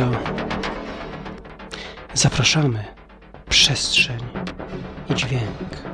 Tajemnica. Zapraszamy. Przestrzeń i dźwięk.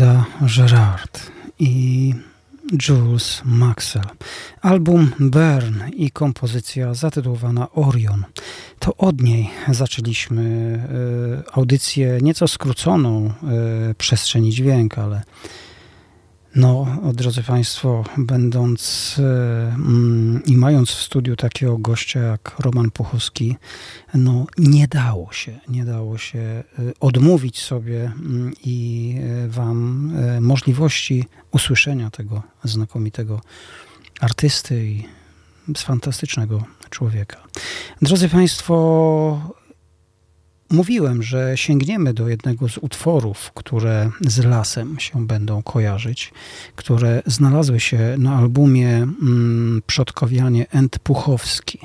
Liza Gerard i Jules Maxwell. Album Burn i kompozycja zatytułowana Orion. To od niej zaczęliśmy y, audycję nieco skróconą y, przestrzeni dźwięk, ale no, drodzy Państwo, będąc mm, i mając w studiu takiego gościa jak Roman Puchowski, no nie dało się, nie dało się y, odmówić sobie mm, i y, Wam możliwości usłyszenia tego znakomitego artysty i fantastycznego człowieka. Drodzy Państwo, Mówiłem, że sięgniemy do jednego z utworów, które z lasem się będą kojarzyć, które znalazły się na albumie mm, Przodkowianie End Puchowski.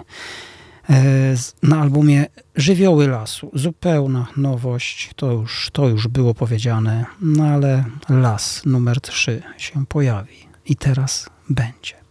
E, na albumie Żywioły Lasu. Zupełna nowość, to już, to już było powiedziane, no ale las numer 3 się pojawi i teraz będzie.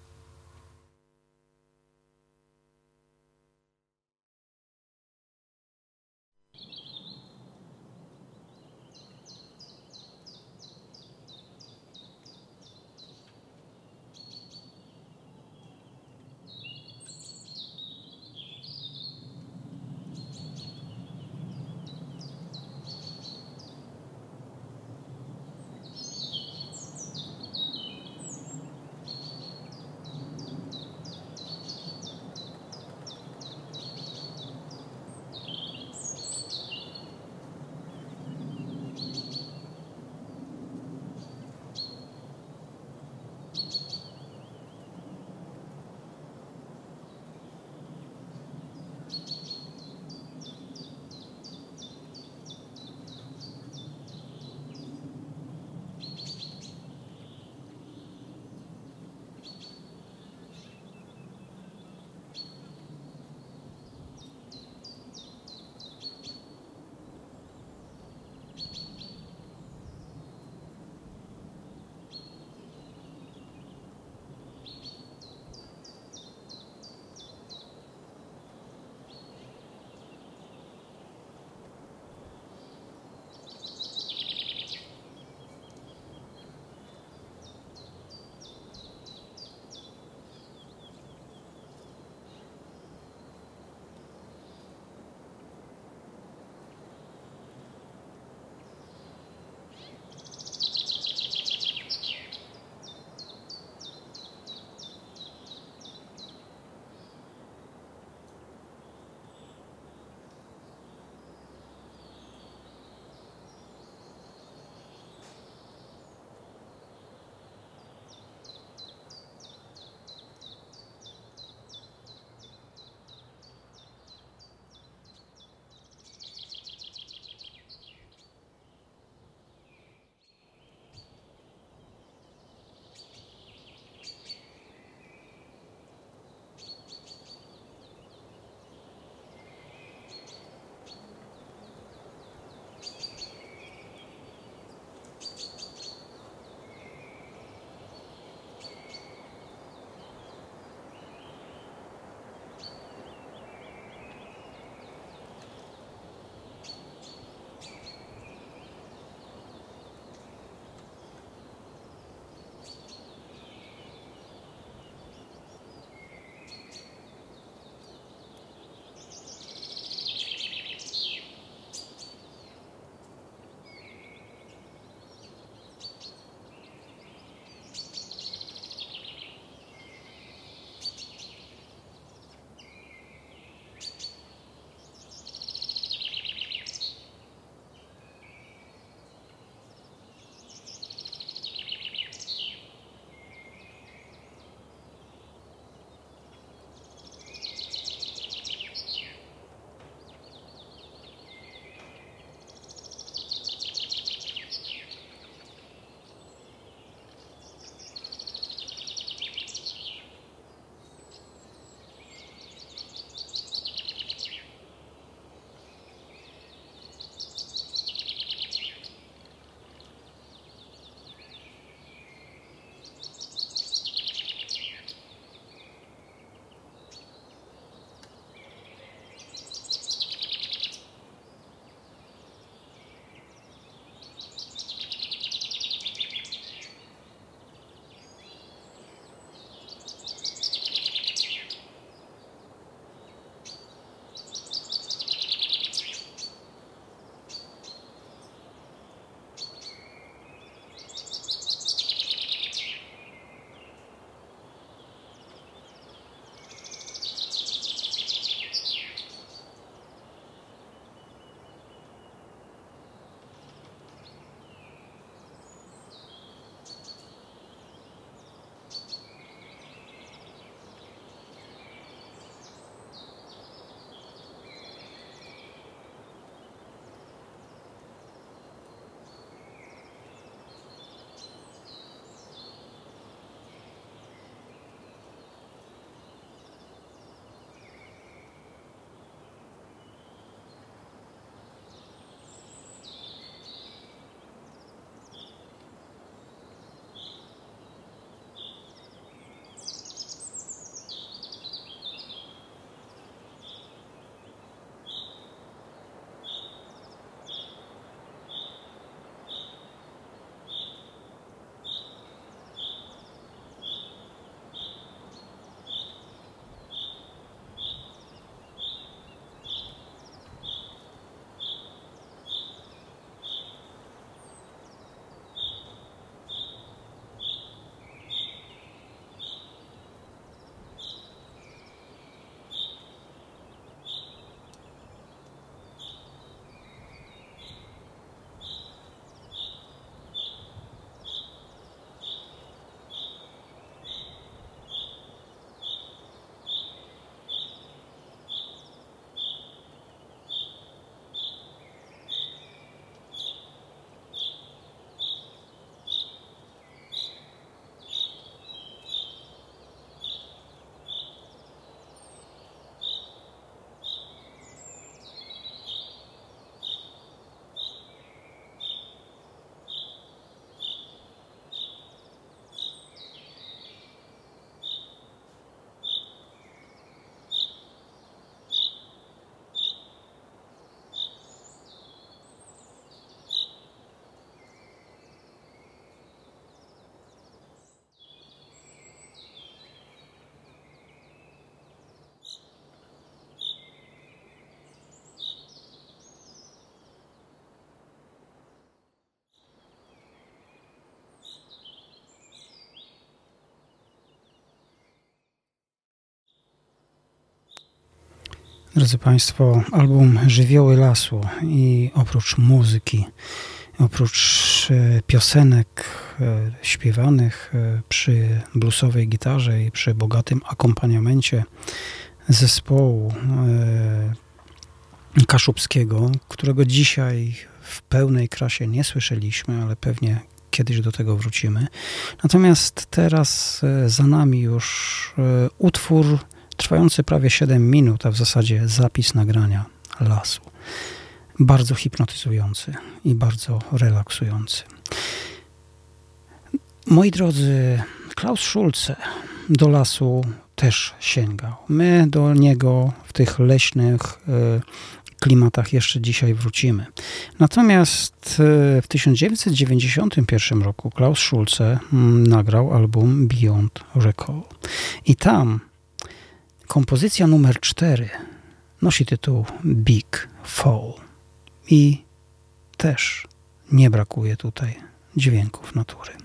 Drodzy Państwo, album Żywioły Lasu i oprócz muzyki, oprócz e, piosenek e, śpiewanych e, przy bluesowej gitarze i przy bogatym akompaniamencie zespołu kaszubskiego, którego dzisiaj w pełnej krasie nie słyszeliśmy, ale pewnie kiedyś do tego wrócimy. Natomiast teraz za nami już utwór trwający prawie 7 minut, a w zasadzie zapis nagrania lasu. Bardzo hipnotyzujący i bardzo relaksujący. Moi drodzy, Klaus Schulze do lasu też sięgał. My do niego w tych leśnych e, klimatach jeszcze dzisiaj wrócimy. Natomiast e, w 1991 roku Klaus Schulze mm, nagrał album Beyond Recall. I tam Kompozycja numer 4 nosi tytuł Big Fall i też nie brakuje tutaj dźwięków natury.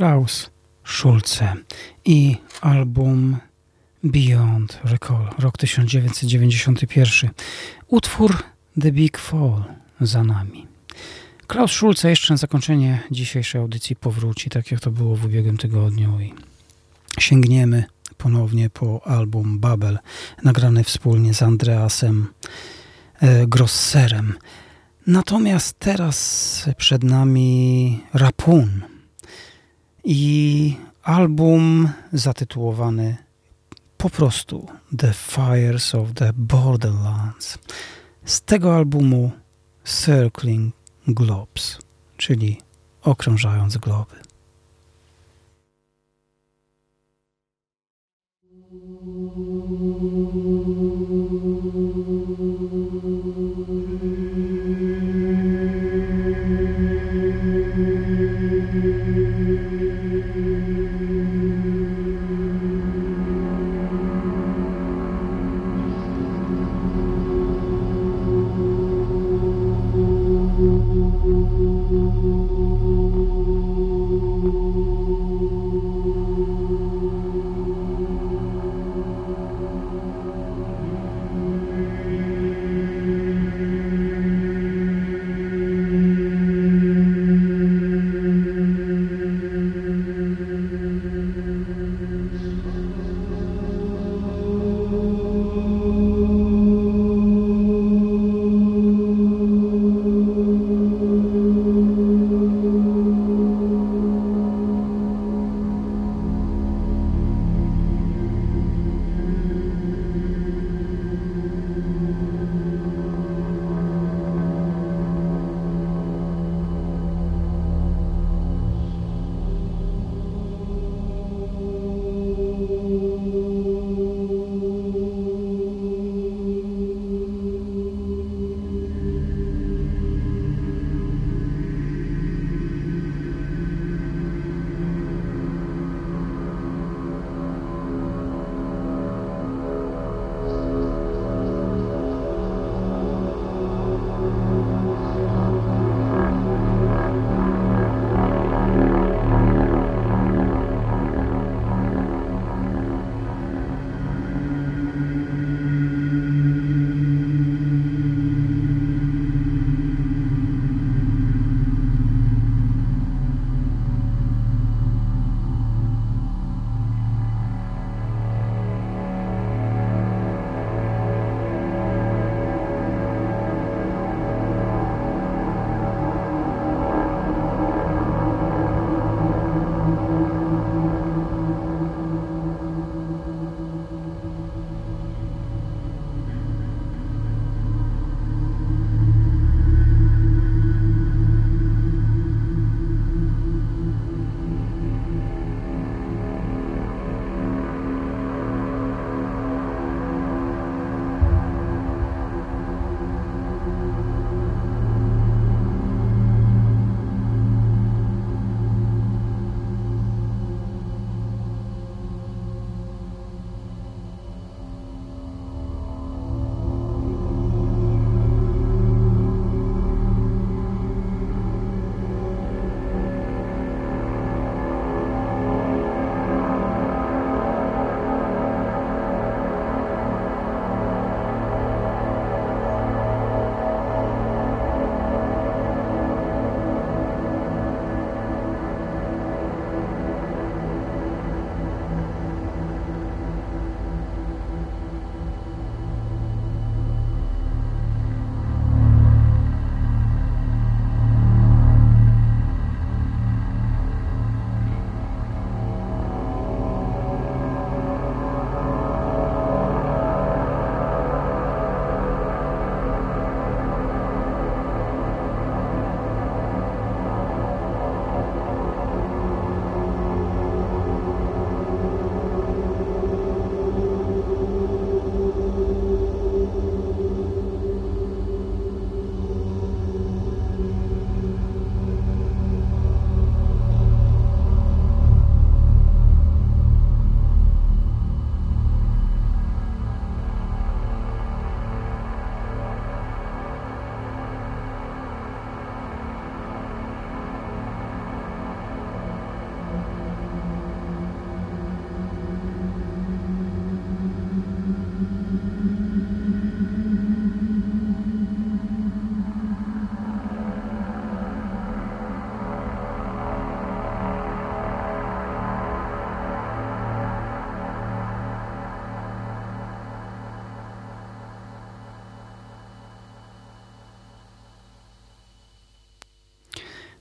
Klaus Schulze i album Beyond Recall, rok 1991. Utwór The Big Fall za nami. Klaus Schulze jeszcze na zakończenie dzisiejszej audycji powróci, tak jak to było w ubiegłym tygodniu i sięgniemy ponownie po album Babel, nagrany wspólnie z Andreasem e, Grosserem. Natomiast teraz przed nami Rapun i album zatytułowany po prostu The Fires of the Borderlands. Z tego albumu Circling Globes, czyli okrążając globy. Thank you.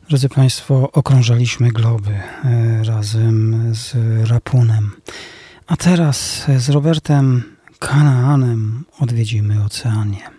Drodzy Państwo, okrążaliśmy globy e, razem z Rapunem. A teraz z Robertem Kanaanem odwiedzimy Oceanię.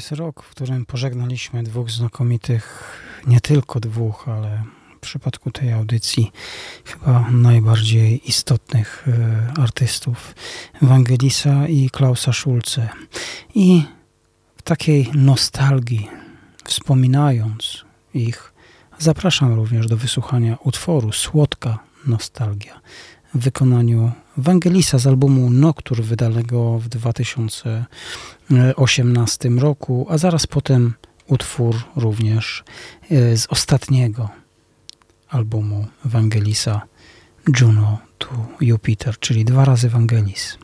Jest rok, w którym pożegnaliśmy dwóch znakomitych, nie tylko dwóch, ale w przypadku tej audycji chyba najbardziej istotnych e, artystów, Ewangelisa i Klausa Schulze. I w takiej nostalgii, wspominając ich, zapraszam również do wysłuchania utworu Słodka Nostalgia w wykonaniu Wangelisa z albumu Noctur wydanego w 2018 roku, a zaraz potem utwór również e, z ostatniego albumu Wangelisa Juno to Jupiter, czyli dwa razy Wangelis.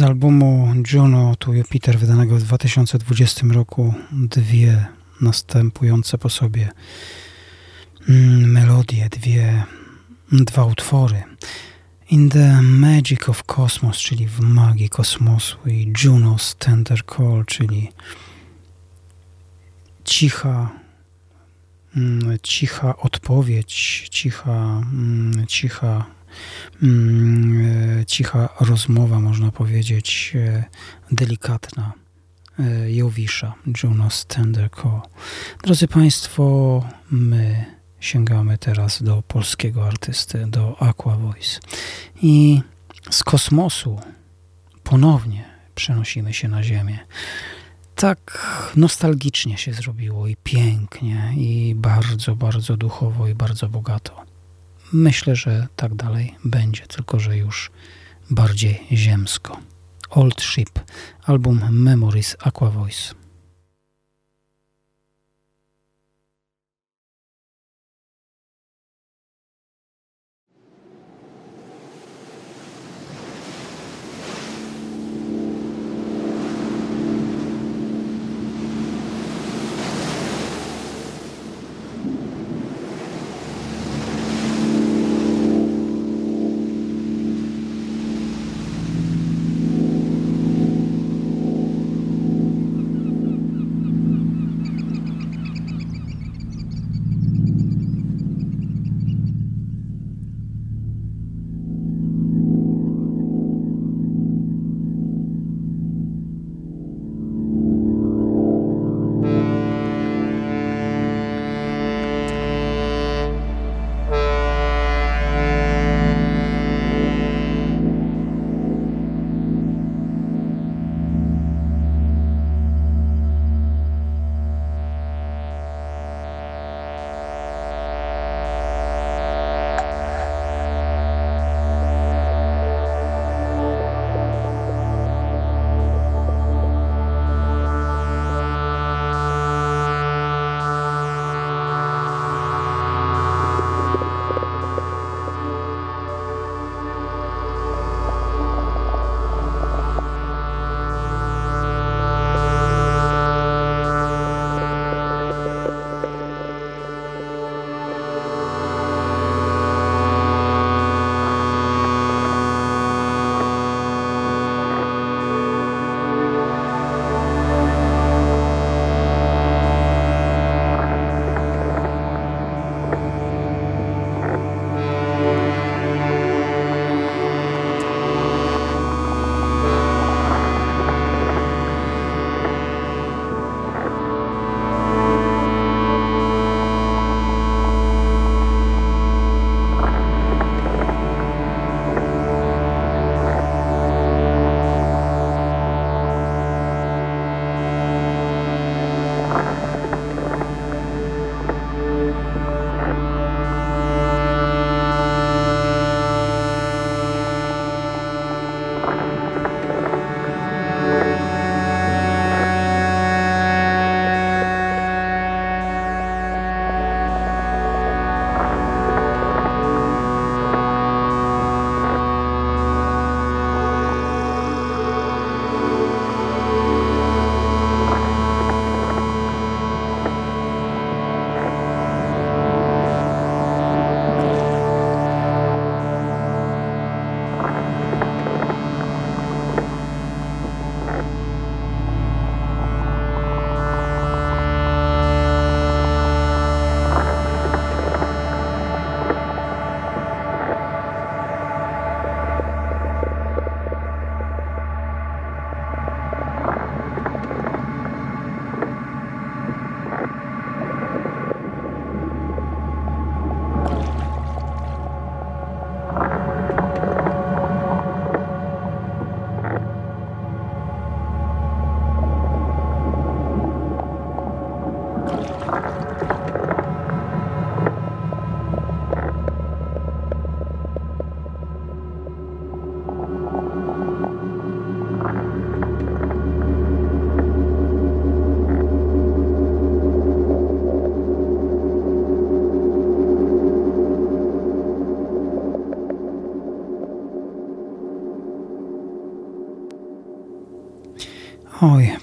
Z albumu Juno to Jupiter wydanego w 2020 roku dwie następujące po sobie mm, melodie, dwie, dwa utwory. In the Magic of Cosmos, czyli w magii kosmosu i Juno's Tender Call, czyli cicha, mm, cicha odpowiedź, cicha, mm, cicha cicha rozmowa, można powiedzieć, e, delikatna e, Jowisza, Juno's Tender Call. Drodzy Państwo, my sięgamy teraz do polskiego artysty, do Aqua Voice. I z kosmosu ponownie przenosimy się na Ziemię. Tak nostalgicznie się zrobiło i pięknie, i bardzo, bardzo duchowo, i bardzo bogato. Myślę, że tak dalej będzie, tylko że już bardziej ziemsko. Old Ship, album Memories Aqua Voice.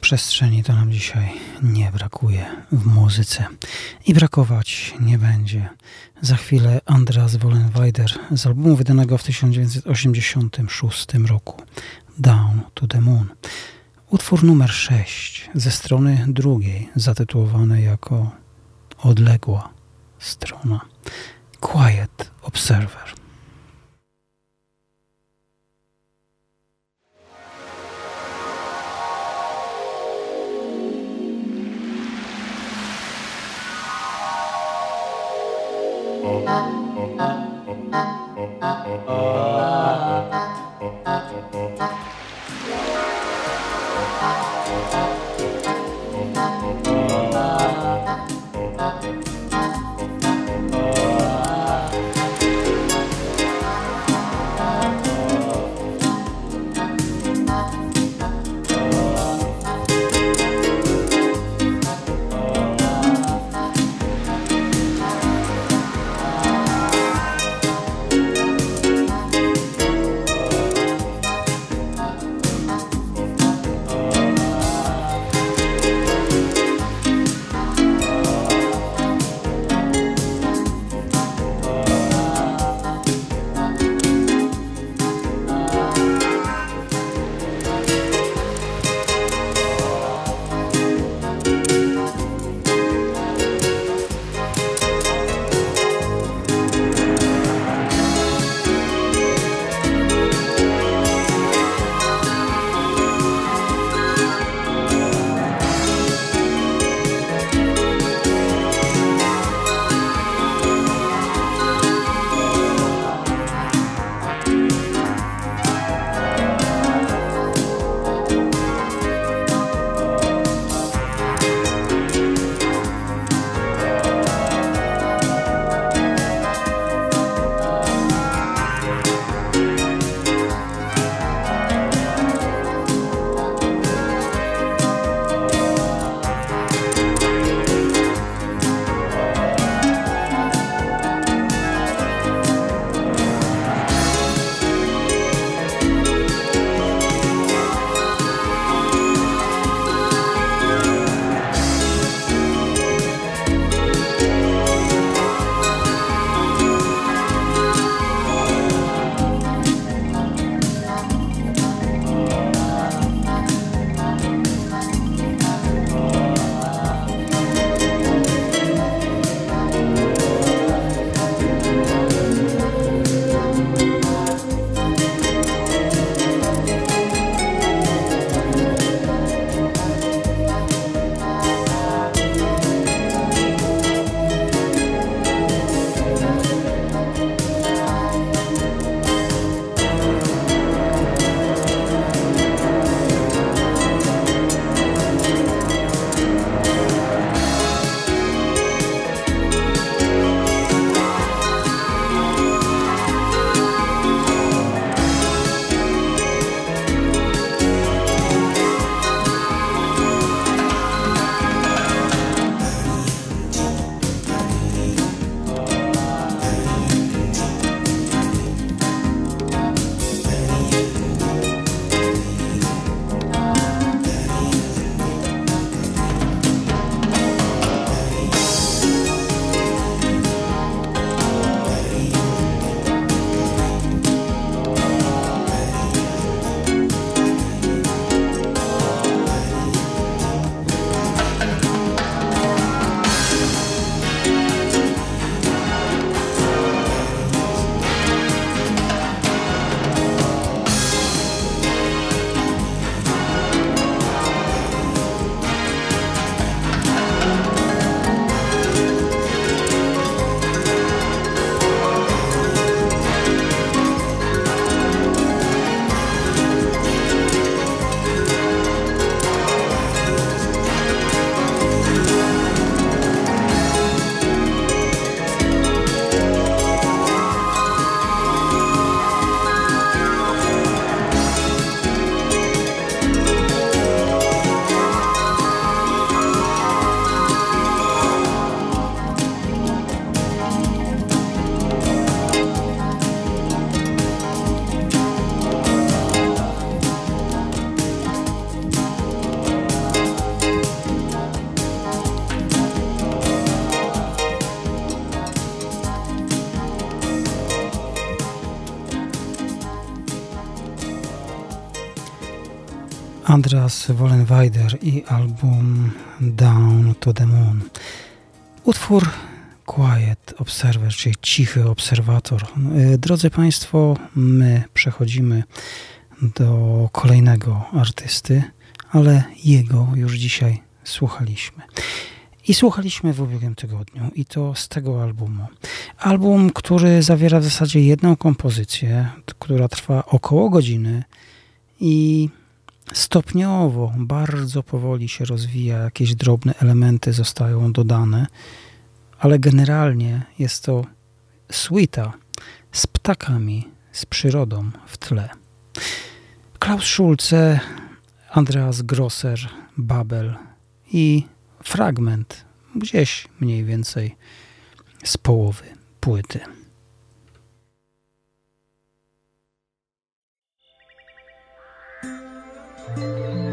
Przestrzeni to nam dzisiaj nie brakuje w muzyce i brakować nie będzie. Za chwilę Andreas Wollenweider z albumu wydanego w 1986 roku Down to the Moon. Utwór numer 6 ze strony drugiej, zatytułowany jako Odległa strona. Quiet Observer. Phật Andreas Wollenweider i album Down to the Moon. Utwór Quiet Observer, czyli cichy obserwator. E, drodzy Państwo, my przechodzimy do kolejnego artysty, ale jego już dzisiaj słuchaliśmy. I słuchaliśmy w ubiegłym tygodniu, i to z tego albumu. Album, który zawiera w zasadzie jedną kompozycję, która trwa około godziny i stopniowo, bardzo powoli się rozwija, jakieś drobne elementy zostają dodane, ale generalnie jest to suita z ptakami, z przyrodą w tle. Klaus Schulze, Andreas Grosser, Babel i fragment gdzieś mniej więcej z połowy płyty. To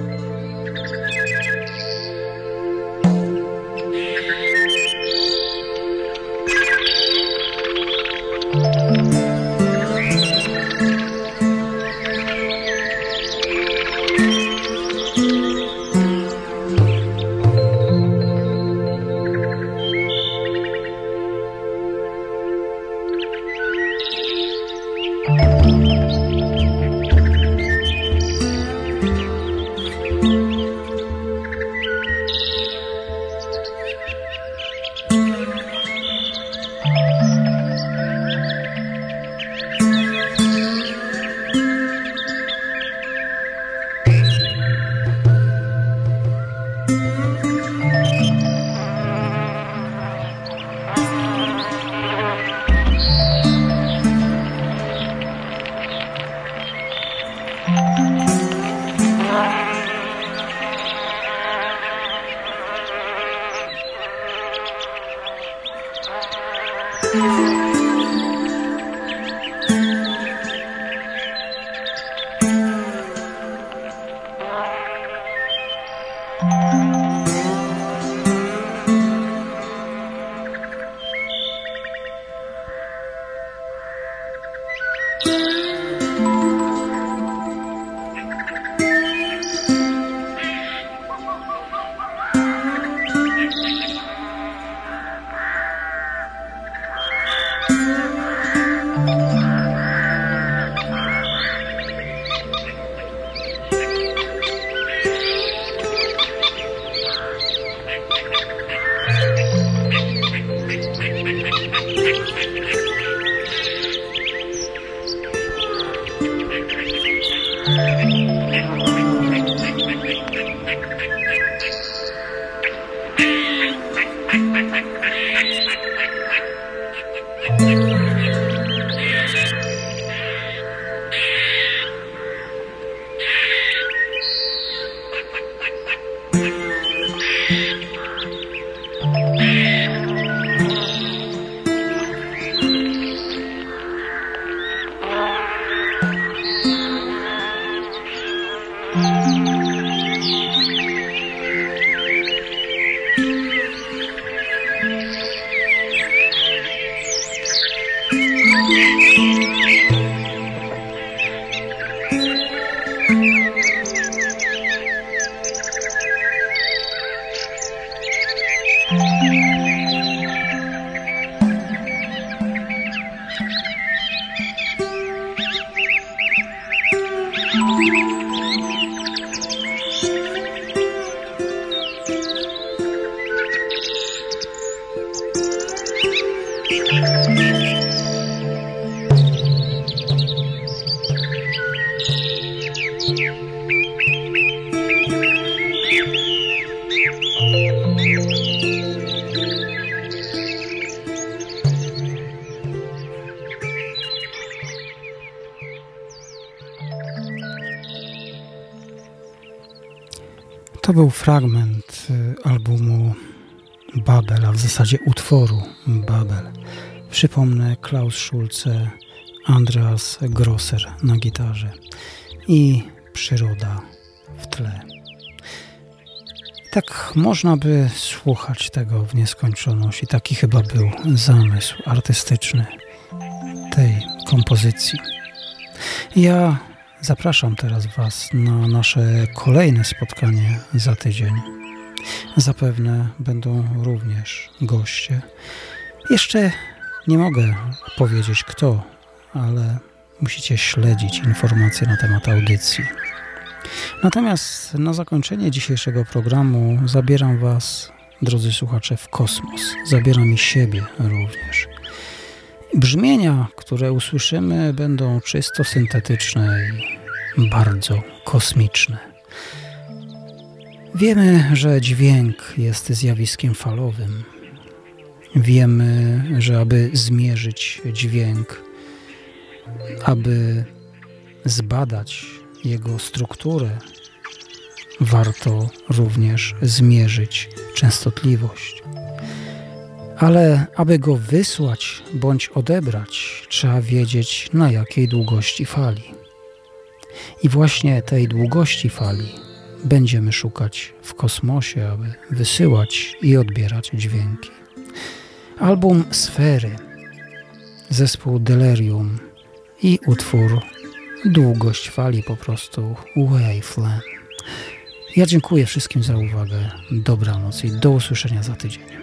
fragment y, albumu Babel, a w zasadzie utworu Babel. Przypomnę Klaus Schulze, Andreas Grosser na gitarze i przyroda w tle. tak można by słuchać tego w nieskończoność i taki chyba był zamysł artystyczny tej kompozycji. Ja Zapraszam teraz Was na nasze kolejne spotkanie za tydzień. Zapewne będą również goście. Jeszcze nie mogę powiedzieć kto, ale musicie śledzić informacje na temat audycji. Natomiast na zakończenie dzisiejszego programu zabieram Was, drodzy słuchacze, w kosmos. Zabieram i siebie również. Brzmienia, które usłyszymy, będą czysto syntetyczne i bardzo kosmiczne. Wiemy, że dźwięk jest zjawiskiem falowym. Wiemy, że aby zmierzyć dźwięk, aby zbadać jego strukturę, warto również zmierzyć częstotliwość. Ale aby go wysłać bądź odebrać, trzeba wiedzieć na jakiej długości fali. I właśnie tej długości fali będziemy szukać w kosmosie, aby wysyłać i odbierać dźwięki. Album Sfery, zespół Delirium i utwór Długość fali po prostu Waveland. Ja dziękuję wszystkim za uwagę. Dobranoc i do usłyszenia za tydzień.